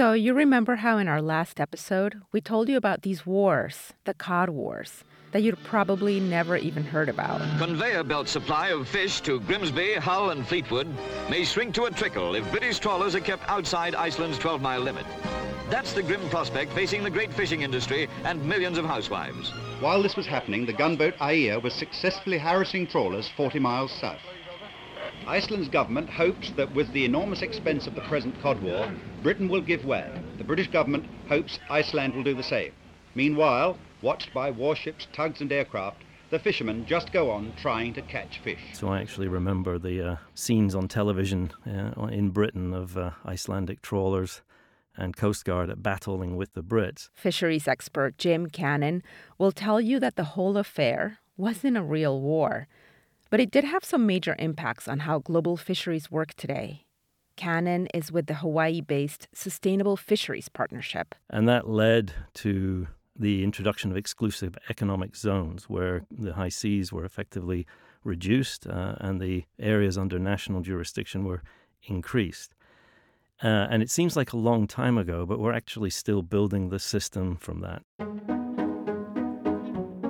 So, you remember how in our last episode we told you about these wars, the cod wars, that you'd probably never even heard about? Conveyor belt supply of fish to Grimsby, Hull, and Fleetwood may shrink to a trickle if British trawlers are kept outside Iceland's 12 mile limit. That's the grim prospect facing the great fishing industry and millions of housewives. While this was happening, the gunboat Ægir was successfully harassing trawlers 40 miles south. Iceland's government hopes that with the enormous expense of the present cod war, Britain will give way. The British government hopes Iceland will do the same. Meanwhile, watched by warships, tugs and aircraft, the fishermen just go on trying to catch fish. So I actually remember the uh, scenes on television uh, in Britain of uh, Icelandic trawlers and Coast Guard battling with the Brits. Fisheries expert Jim Cannon will tell you that the whole affair wasn't a real war, but it did have some major impacts on how global fisheries work today. Cannon is with the Hawaii based Sustainable Fisheries Partnership. And that led to the introduction of exclusive economic zones where the high seas were effectively reduced uh, and the areas under national jurisdiction were increased. Uh, and it seems like a long time ago, but we're actually still building the system from that.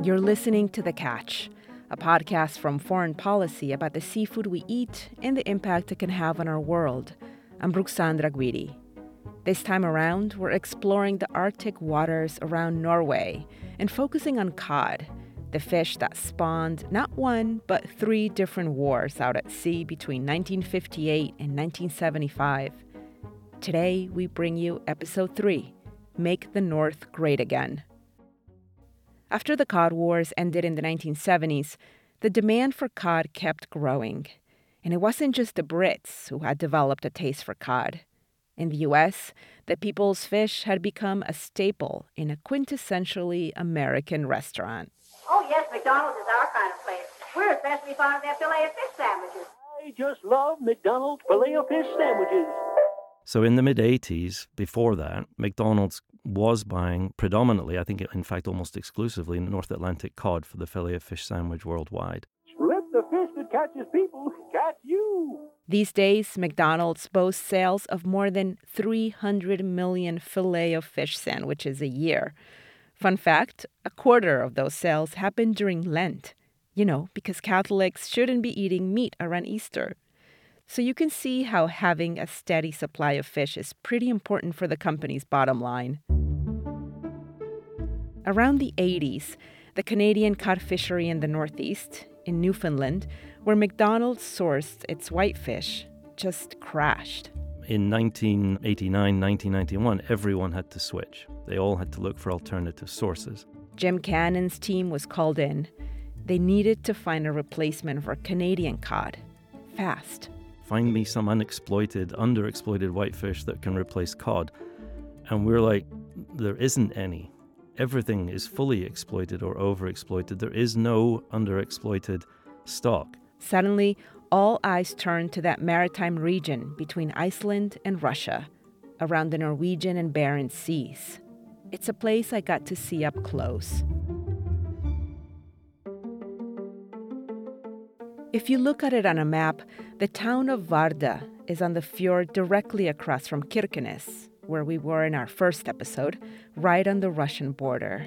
You're listening to The Catch, a podcast from Foreign Policy about the seafood we eat and the impact it can have on our world. I'm Ruxandra Guidi. This time around, we're exploring the Arctic waters around Norway and focusing on cod, the fish that spawned not one, but three different wars out at sea between 1958 and 1975. Today, we bring you episode 3 Make the North Great Again. After the cod wars ended in the 1970s, the demand for cod kept growing. And it wasn't just the Brits who had developed a taste for cod. In the US, the people's fish had become a staple in a quintessentially American restaurant. Oh, yes, McDonald's is our kind of place. We're especially fond of their filet of fish sandwiches. I just love McDonald's filet of fish sandwiches. So in the mid 80s, before that, McDonald's was buying predominantly, I think in fact almost exclusively, North Atlantic cod for the filet of fish sandwich worldwide. Let the fish that catches people catch you. These days, McDonald's boasts sales of more than 300 million filet of fish sandwiches a year. Fun fact a quarter of those sales happen during Lent. You know, because Catholics shouldn't be eating meat around Easter. So you can see how having a steady supply of fish is pretty important for the company's bottom line. Around the 80s, the Canadian cod fishery in the Northeast, in Newfoundland, where McDonald's sourced its whitefish, just crashed. In 1989, 1991, everyone had to switch. They all had to look for alternative sources. Jim Cannon's team was called in. They needed to find a replacement for Canadian cod. Fast find me some unexploited, underexploited whitefish that can replace cod. And we're like, there isn't any. Everything is fully exploited or overexploited. There is no underexploited stock. Suddenly, all eyes turned to that maritime region between Iceland and Russia, around the Norwegian and Barents Seas. It's a place I got to see up close. If you look at it on a map, the town of Vardø is on the fjord directly across from Kirkenes, where we were in our first episode, right on the Russian border.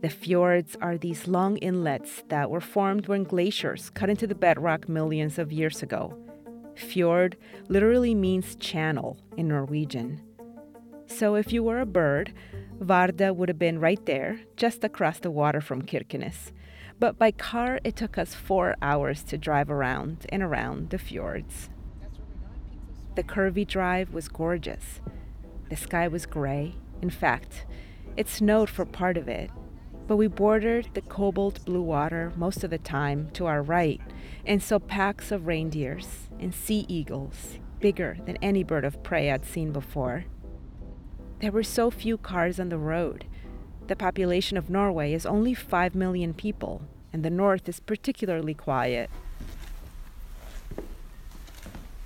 The fjords are these long inlets that were formed when glaciers cut into the bedrock millions of years ago. Fjord literally means channel in Norwegian. So if you were a bird, Vardø would have been right there, just across the water from Kirkenes. But by car, it took us four hours to drive around and around the fjords. The curvy drive was gorgeous. The sky was gray. In fact, it snowed for part of it. But we bordered the cobalt blue water most of the time to our right and saw packs of reindeers and sea eagles, bigger than any bird of prey I'd seen before. There were so few cars on the road the population of Norway is only 5 million people, and the north is particularly quiet.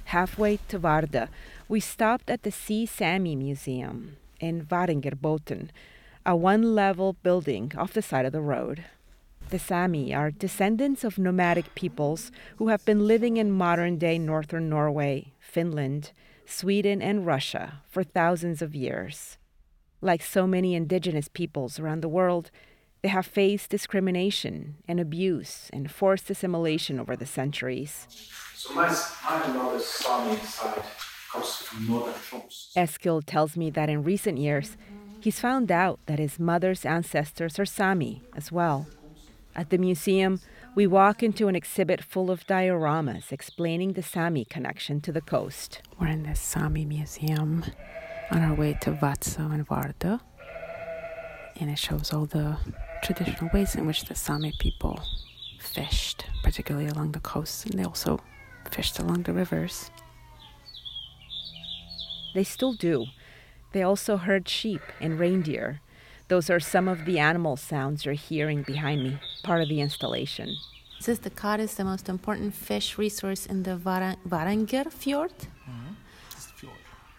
Halfway to Vardø, we stopped at the Sea Sami Museum in Varangerbotn, a one level building off the side of the road. The Sami are descendants of nomadic peoples who have been living in modern day northern Norway, Finland, Sweden and Russia for thousands of years. Like so many indigenous peoples around the world, they have faced discrimination and abuse and forced assimilation over the centuries. So my, my mother's Sami side comes from northern Troms. Eskild tells me that in recent years, he's found out that his mother's ancestors are Sami as well. At the museum, we walk into an exhibit full of dioramas explaining the Sami connection to the coast. We're in the Sami Museum on our way to Vadsø and Vardø. And it shows all the traditional ways in which the Sami people fished, particularly along the coasts, and they also fished along the rivers. They still do. They also herd sheep and reindeer. Those are some of the animal sounds you're hearing behind me, part of the installation. It says the cod is the most important fish resource in the Vara- Varanger Fjord. Mm-hmm.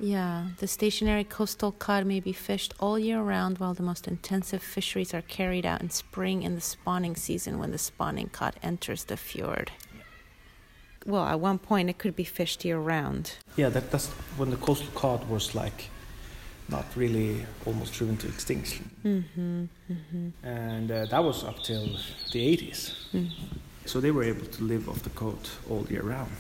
Yeah, the stationary coastal cod may be fished all year round, while the most intensive fisheries are carried out in spring in the spawning season when the spawning cod enters the fjord. Well, at one point it could be fished year round. Yeah, that, that's when the coastal cod was like not really almost driven to extinction. Mm-hmm, mm-hmm. And uh, that was up till the 80s. Mm. So they were able to live off the cod all year round.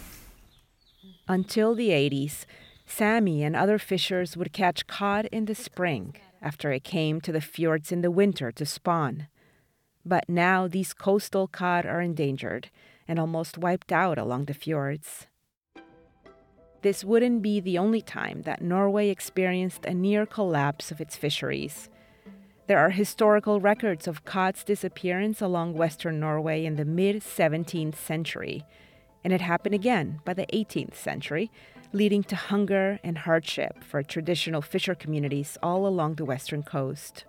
Until the 80s, Sami and other fishers would catch cod in the spring after it came to the fjords in the winter to spawn. But now these coastal cod are endangered and almost wiped out along the fjords. This wouldn't be the only time that Norway experienced a near collapse of its fisheries. There are historical records of cod's disappearance along western Norway in the mid 17th century, and it happened again by the 18th century, leading to hunger and hardship for traditional fisher communities all along the western coast.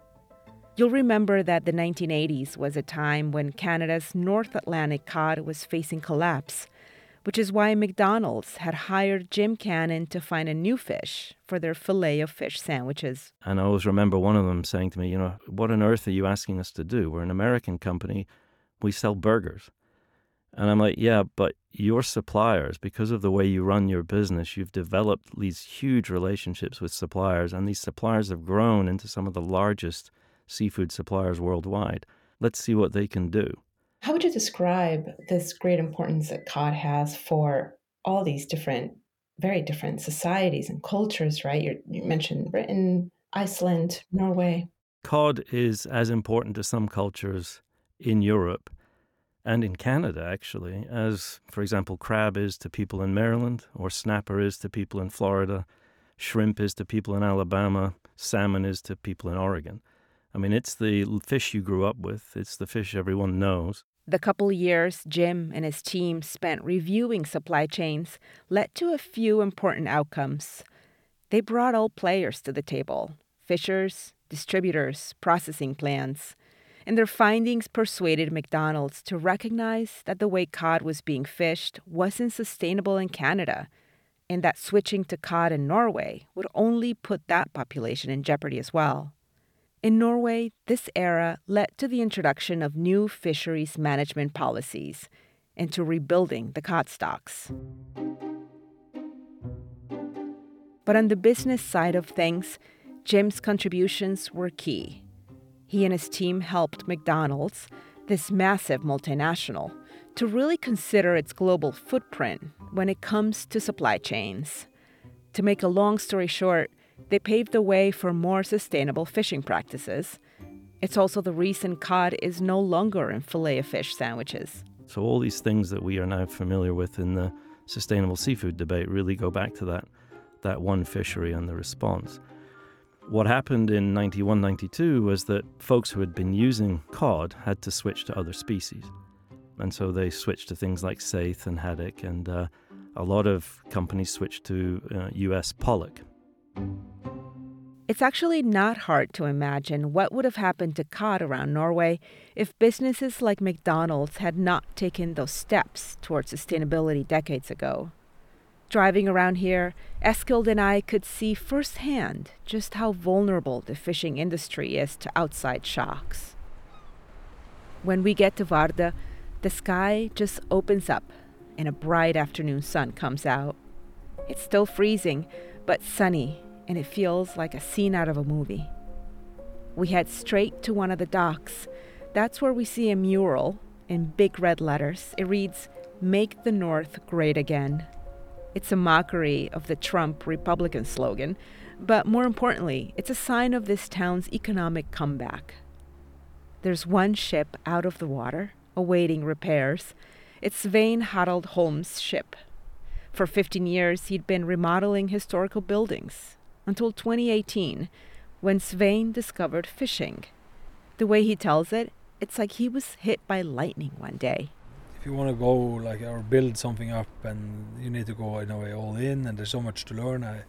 You'll remember that the 1980s was a time when Canada's North Atlantic cod was facing collapse, which is why McDonald's had hired Jim Cannon to find a new fish for their filet of fish sandwiches. And I always remember one of them saying to me, you know, what on earth are you asking us to do? We're an American company. We sell burgers. And I'm like, yeah, but your suppliers, because of the way you run your business, you've developed these huge relationships with suppliers, and these suppliers have grown into some of the largest seafood suppliers worldwide. Let's see what they can do. How would you describe this great importance that cod has for all these different, very different societies and cultures, right? You're, you mentioned Britain, Iceland, Norway. Cod is as important to some cultures in Europe and in Canada, actually, as, for example, crab is to people in Maryland, or snapper is to people in Florida, shrimp is to people in Alabama, salmon is to people in Oregon. I mean, it's the fish you grew up with, it's the fish everyone knows. The couple years Jim and his team spent reviewing supply chains led to a few important outcomes. They brought all players to the table fishers, distributors, processing plants. And their findings persuaded McDonald's to recognize that the way cod was being fished wasn't sustainable in Canada, and that switching to cod in Norway would only put that population in jeopardy as well. In Norway, this era led to the introduction of new fisheries management policies and to rebuilding the cod stocks. But on the business side of things, Jim's contributions were key. He and his team helped McDonald's, this massive multinational, to really consider its global footprint when it comes to supply chains. To make a long story short, they paved the way for more sustainable fishing practices. It's also the reason cod is no longer in filet of fish sandwiches. So, all these things that we are now familiar with in the sustainable seafood debate really go back to that, that one fishery and the response. What happened in 91 92 was that folks who had been using cod had to switch to other species. And so they switched to things like saithe and haddock, and uh, a lot of companies switched to uh, US pollock. It's actually not hard to imagine what would have happened to cod around Norway if businesses like McDonald's had not taken those steps towards sustainability decades ago. Driving around here, Eskild and I could see firsthand just how vulnerable the fishing industry is to outside shocks. When we get to Vardø, the sky just opens up and a bright afternoon sun comes out. It's still freezing, but sunny, and it feels like a scene out of a movie. We head straight to one of the docks. That's where we see a mural in big red letters. It reads, Make the North Great Again. It's a mockery of the Trump Republican slogan, but more importantly, it's a sign of this town's economic comeback. There's one ship out of the water, awaiting repairs. It's Svein Harald Holm's ship. For 15 years, he'd been remodeling historical buildings until 2018, when Svein discovered fishing. The way he tells it, it's like he was hit by lightning one day. If you want to go like or build something up, and you need to go in a way all in, and there's so much to learn. I,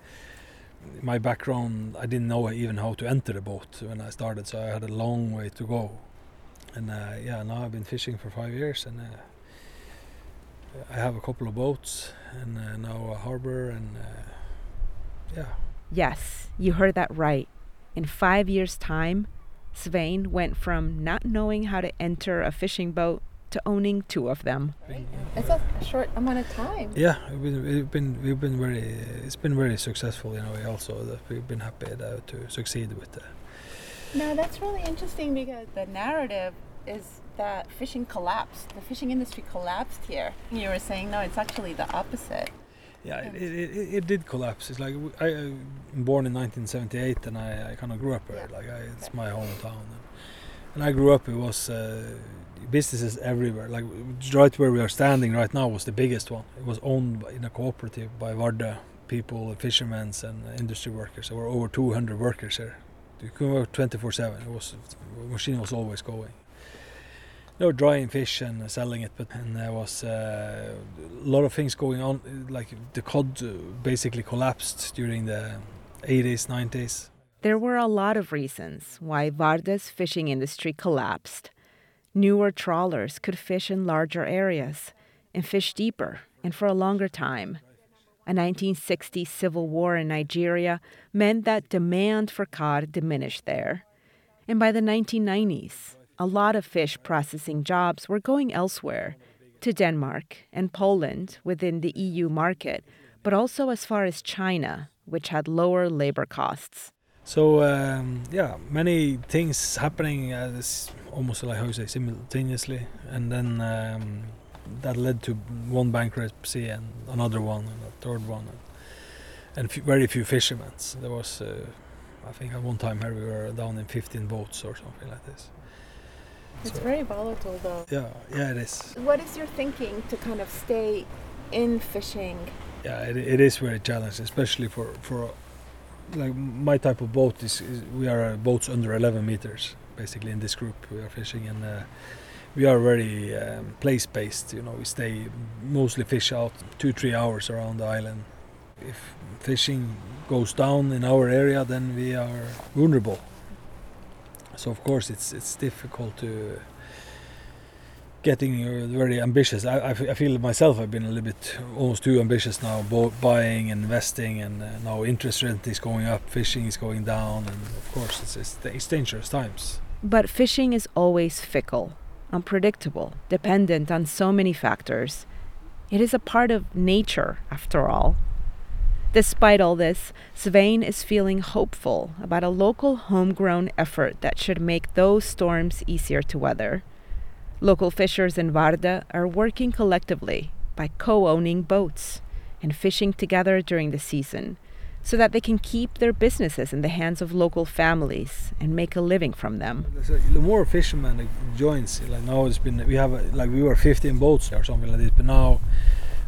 my background, I didn't know even how to enter the boat when I started, so I had a long way to go. And uh, yeah, now I've been fishing for five years, and uh, I have a couple of boats, and uh, now a harbor, and uh, yeah. Yes, you heard that right. In five years' time, Svein went from not knowing how to enter a fishing boat to owning two of them. It's a short amount of time. Yeah, we've been we've been very it's been very successful in a way. Also, that we've been happy to succeed with that. No, that's really interesting because the narrative is that fishing collapsed. The fishing industry collapsed here. You were saying no, it's actually the opposite. Yeah, it, it, it did collapse. It's like I, am born in 1978, and I, I kind of grew up here. Yeah. Like I, it's my hometown, and, and I grew up. It was uh, businesses everywhere. Like right where we are standing right now was the biggest one. It was owned by, in a cooperative by Vardø people, fishermen, and industry workers. There were over 200 workers here. You could work 24/7. It was the machine was always going they were drying fish and selling it, but and there was uh, a lot of things going on. Like the cod basically collapsed during the 80s, 90s. There were a lot of reasons why Vardø's fishing industry collapsed. Newer trawlers could fish in larger areas and fish deeper and for a longer time. A 1960 civil war in Nigeria meant that demand for cod diminished there. And by the 1990s, a lot of fish processing jobs were going elsewhere to Denmark and Poland within the EU market, but also as far as China, which had lower labor costs. So um, yeah, many things happening as almost like how you say simultaneously, and then um, that led to one bankruptcy and another one and a third one, and, and f- very few fishermen. There was, uh, I think, at one time here we were down in 15 boats or something like this. It's so, very volatile, though. Yeah, yeah, it is. What is your thinking to kind of stay in fishing? Yeah, it, it is very challenging, especially for for like my type of boat is, is we are boats under 11 meters basically in this group we are fishing and uh, we are very um, place based you know we stay mostly fish out two three hours around the island. If fishing goes down in our area then we are vulnerable. So of course it's it's difficult to getting uh, very ambitious. I, I, feel myself I've been a little bit almost too ambitious now, buying and investing, and uh, now interest rate is going up, fishing is going down, and of course it's, it's, it's dangerous times. But fishing is always fickle, unpredictable, dependent on so many factors. It is a part of nature, after all. Despite all this, Svein is feeling hopeful about a local homegrown effort that should make those storms easier to weather. Local fishers in Vardø are working collectively by co owning boats and fishing together during the season so that they can keep their businesses in the hands of local families and make a living from them. The more fishermen joins, like now it's been we have like we were 15 boats or something like this, but now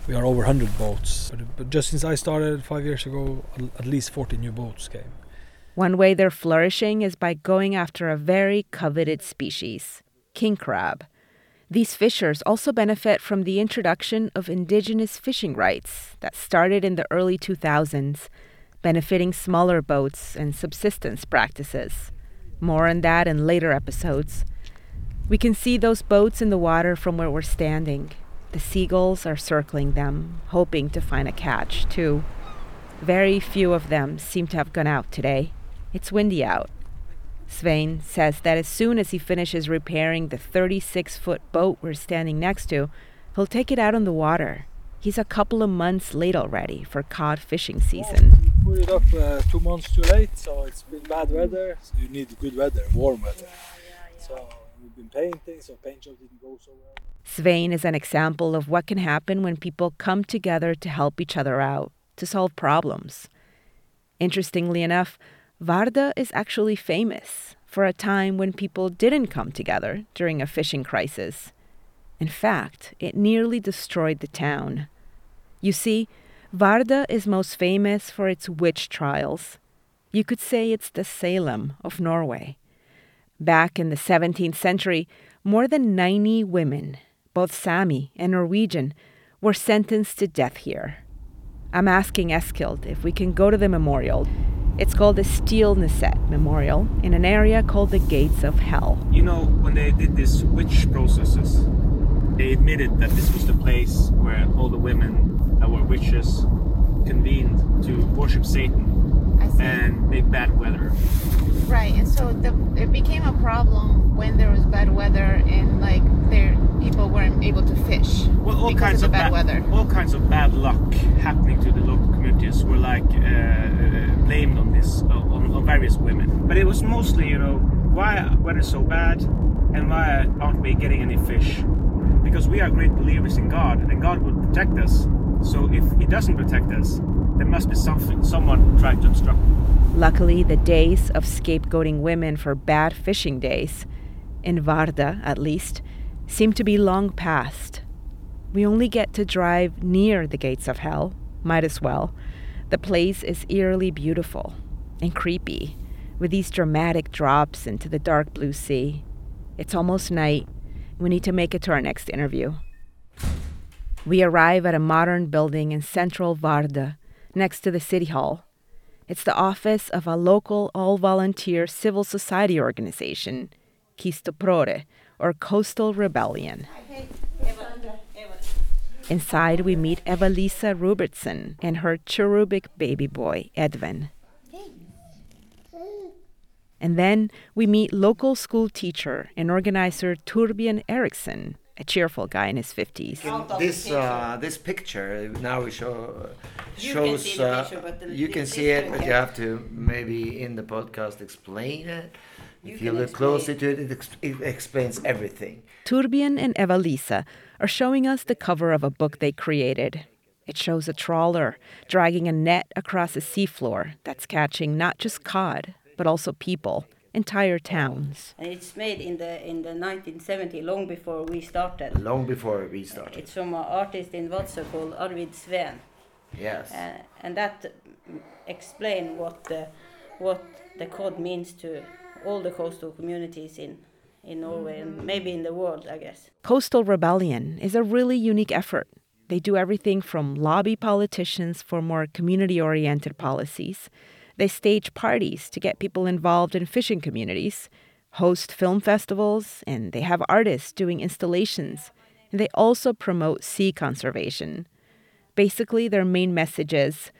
we are over 100 boats. But, but just since I started five years ago, at least 40 new boats came. One way they're flourishing is by going after a very coveted species, king crab. These fishers also benefit from the introduction of indigenous fishing rights that started in the early 2000s, benefiting smaller boats and subsistence practices. More on that in later episodes. We can see those boats in the water from where we're standing. The seagulls are circling them, hoping to find a catch, too. Very few of them seem to have gone out today. It's windy out. Svein says that as soon as he finishes repairing the 36 foot boat we're standing next to, he'll take it out on the water. He's a couple of months late already for cod fishing season. put it up uh, two months too late, so it's been bad weather. So you need good weather, warm weather. So we've been painting, so paint job didn't go so well. Svein is an example of what can happen when people come together to help each other out, to solve problems. Interestingly enough, Vardø is actually famous for a time when people didn't come together during a fishing crisis. In fact, it nearly destroyed the town. You see, Vardø is most famous for its witch trials. You could say it's the Salem of Norway. Back in the 17th century, more than 90 women, both Sami and Norwegian, were sentenced to death here. I'm asking Eskild if we can go to the memorial. It's called the Steel Steilneset Memorial in an area called the Gates of Hell. You know, when they did these witch processes, they admitted that this was the place where all the women that were witches convened to worship Satan and make bad weather. Right, and so the, it became a problem when there was bad weather and like there people weren't able to fish Well, all kinds of of the bad weather. all kinds of bad luck happening to the local communities were like uh, blamed on this uh, on, on various women. But it was mostly, you know, why weather so bad, and why aren't we getting any fish? Because we are great believers in God, and God will protect us. So if He doesn't protect us, there must be something, someone trying to obstruct. Luckily, the days of scapegoating women for bad fishing days, in Vardø at least, seem to be long past. We only get to drive near the gates of hell, might as well. The place is eerily beautiful and creepy, with these dramatic drops into the dark blue sea. It's almost night. We need to make it to our next interview. We arrive at a modern building in central Vardø, next to the city hall. It's the office of a local all volunteer civil society organization, Kystopprøret, or Coastal Rebellion. Inside, we meet Eva-Lisa Robertson and her cherubic baby boy, Edvin. And then we meet local school teacher and organizer Torbjørn Eriksson, a cheerful guy in his 50s. This uh, this picture now we show You can shows see the uh, picture, but the- you can this see it, but picture- you have to maybe in the podcast explain it. You If you can look closely to it, it, ex- it explains everything. Torbjørn and Eva-Lisa are showing us the cover of a book they created. It shows a trawler dragging a net across a seafloor that's catching not just cod, but also people, entire towns. And it's made in the in the 1970, long before we started. Long before we started. It's from an artist in Vadsø called Arvid Sveen. Yes. Uh, and that explain what the what the cod means to all the coastal communities in in Norway and mm-hmm. maybe in the world, I guess. Coastal Rebellion is a really unique effort. They do everything from lobby politicians for more community oriented policies. They stage parties to get people involved in fishing communities, host film festivals, and they have artists doing installations. And they also promote sea conservation. Basically, their main message is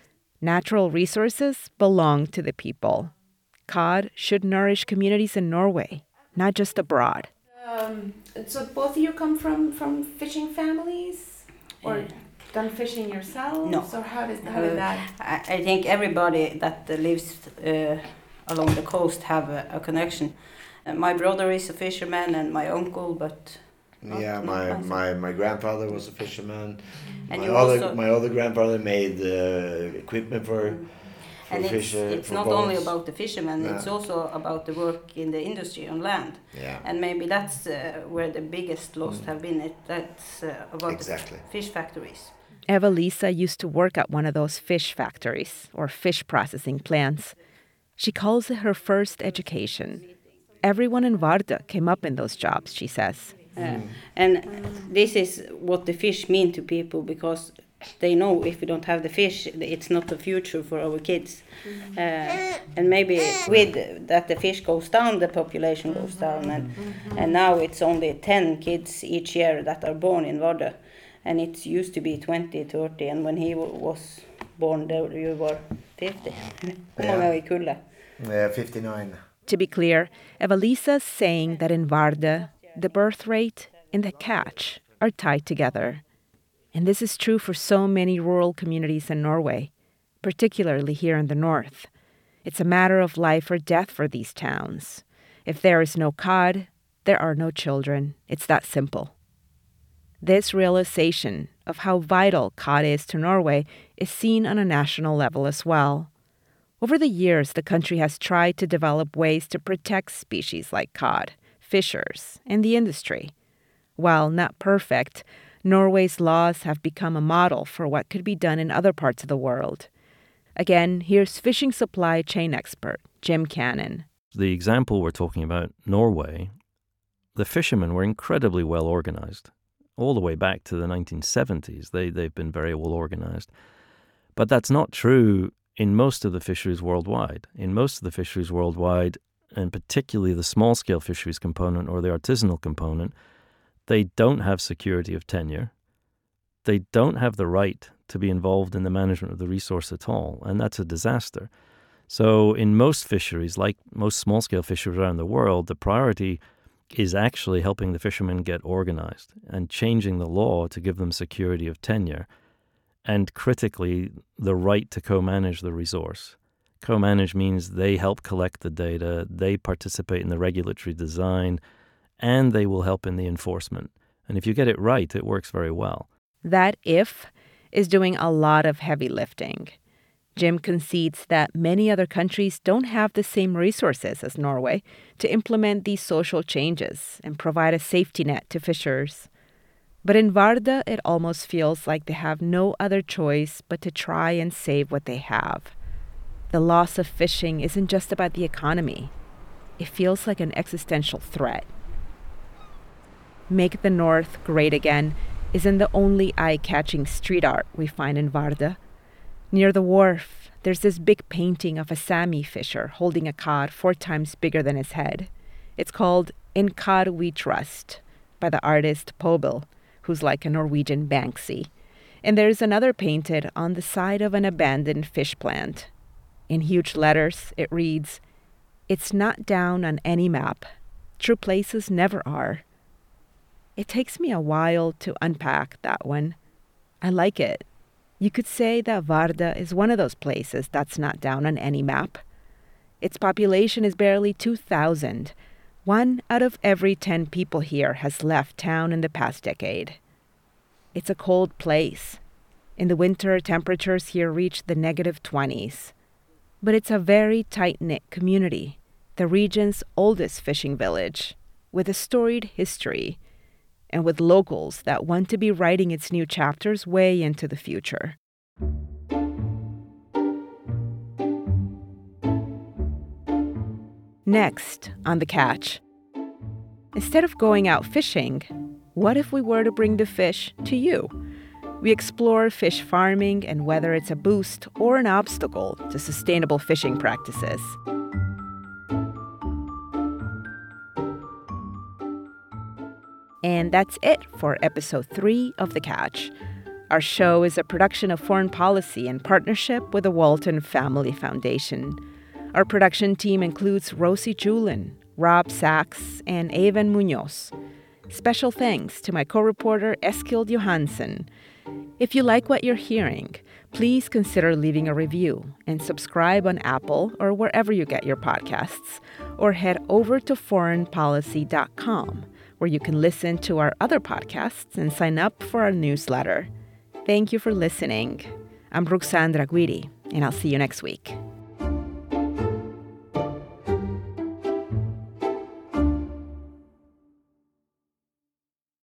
natural resources belong to the people. cod should nourish communities in Norway, not just abroad. Um, so both of you come from from fishing families, or Yeah. done fishing yourselves, No. or how does how did Uh, that? I, I think everybody that uh, lives uh, along the coast have a, a connection. Uh, my brother is a fisherman and my uncle, but not- Yeah, not my, myself. my, my grandfather was a fisherman. And my you other also- my other grandfather made uh, equipment for, for and it's, fish, it's for not only about the fishermen, No. it's also about the work in the industry on land. Yeah. And maybe that's uh, where the biggest loss Mm. have been. It, that's uh, about Exactly. the fish factories. Eva Lisa used to work at one of those fish factories or fish processing plants. She calls it her first education. Everyone in Vardø came up in those jobs, she says. Uh, and this is what the fish mean to people because they know if we don't have the fish, it's not the future for our kids. Uh, and maybe with that the fish goes down, the population goes down, and and now it's only 10 kids each year that are born in Vardø, and it used to be 20, 30, and when he w- was born, there you were 50. Hvor mange er i kullet? Yeah, 59. To be clear, Eva-Lisa's saying that in Vardø, the birth rate and the catch are tied together. And this is true for so many rural communities in Norway. particularly here in the north. It's a matter of life or death for these towns. If there is no cod, there are no children. It's that simple. This realization of how vital cod is to Norway is seen on a national level as well. Over the years, the country has tried to develop ways to protect species like cod, fishers, and the industry. While not perfect, Norway's laws have become a model for what could be done in other parts of the world. Again, here's fishing supply chain expert Jim Cannon. The example we're talking about, Norway, the fishermen were incredibly well organized. All the way back to the 1970s, they, they've been very well organized. But that's not true in most of the fisheries worldwide. In most of the fisheries worldwide, and particularly the small scale fisheries component or the artisanal component, they don't have security of tenure. They don't have the right to be involved in the management of the resource at all, and that's a disaster. So, in most fisheries, like most small scale fisheries around the world, the priority is actually helping the fishermen get organized and changing the law to give them security of tenure and critically, the right to co manage the resource. Co manage means they help collect the data, they participate in the regulatory design, and they will help in the enforcement. And if you get it right, it works very well. That if is doing a lot of heavy lifting. Jim concedes that many other countries don't have the same resources as Norway to implement these social changes and provide a safety net to fishers. But in Vardø, it almost feels like they have no other choice but to try and save what they have. The loss of fishing isn't just about the economy, it feels like an existential threat. Make the North Great Again isn't the only eye catching street art we find in Vardø. Near the wharf, there's this big painting of a Sami fisher holding a cod four times bigger than his head. It's called In Cod We Trust by the artist Pøbel who's like a Norwegian Banksy. And there's another painted on the side of an abandoned fish plant. In huge letters, it reads, It's not down on any map. True places never are. It takes me a while to unpack that one. I like it. You could say that Vardø is one of those places that's not down on any map. Its population is barely 2,000, one out of every 10 people here has left town in the past decade. It's a cold place. In the winter, temperatures here reach the negative 20s. But it's a very tight knit community, the region's oldest fishing village, with a storied history, and with locals that want to be writing its new chapters way into the future. Next on The Catch. Instead of going out fishing, what if we were to bring the fish to you? We explore fish farming and whether it's a boost or an obstacle to sustainable fishing practices. And that's it for episode three of The Catch. Our show is a production of Foreign Policy in partnership with the Walton Family Foundation. Our production team includes Rosie Julin, Rob Sachs, and Evan Munoz. Special thanks to my co reporter Eskild Johansen. If you like what you're hearing, please consider leaving a review and subscribe on Apple or wherever you get your podcasts, or head over to foreignpolicy.com where you can listen to our other podcasts and sign up for our newsletter. Thank you for listening. I'm Ruxandra Guidi, and I'll see you next week.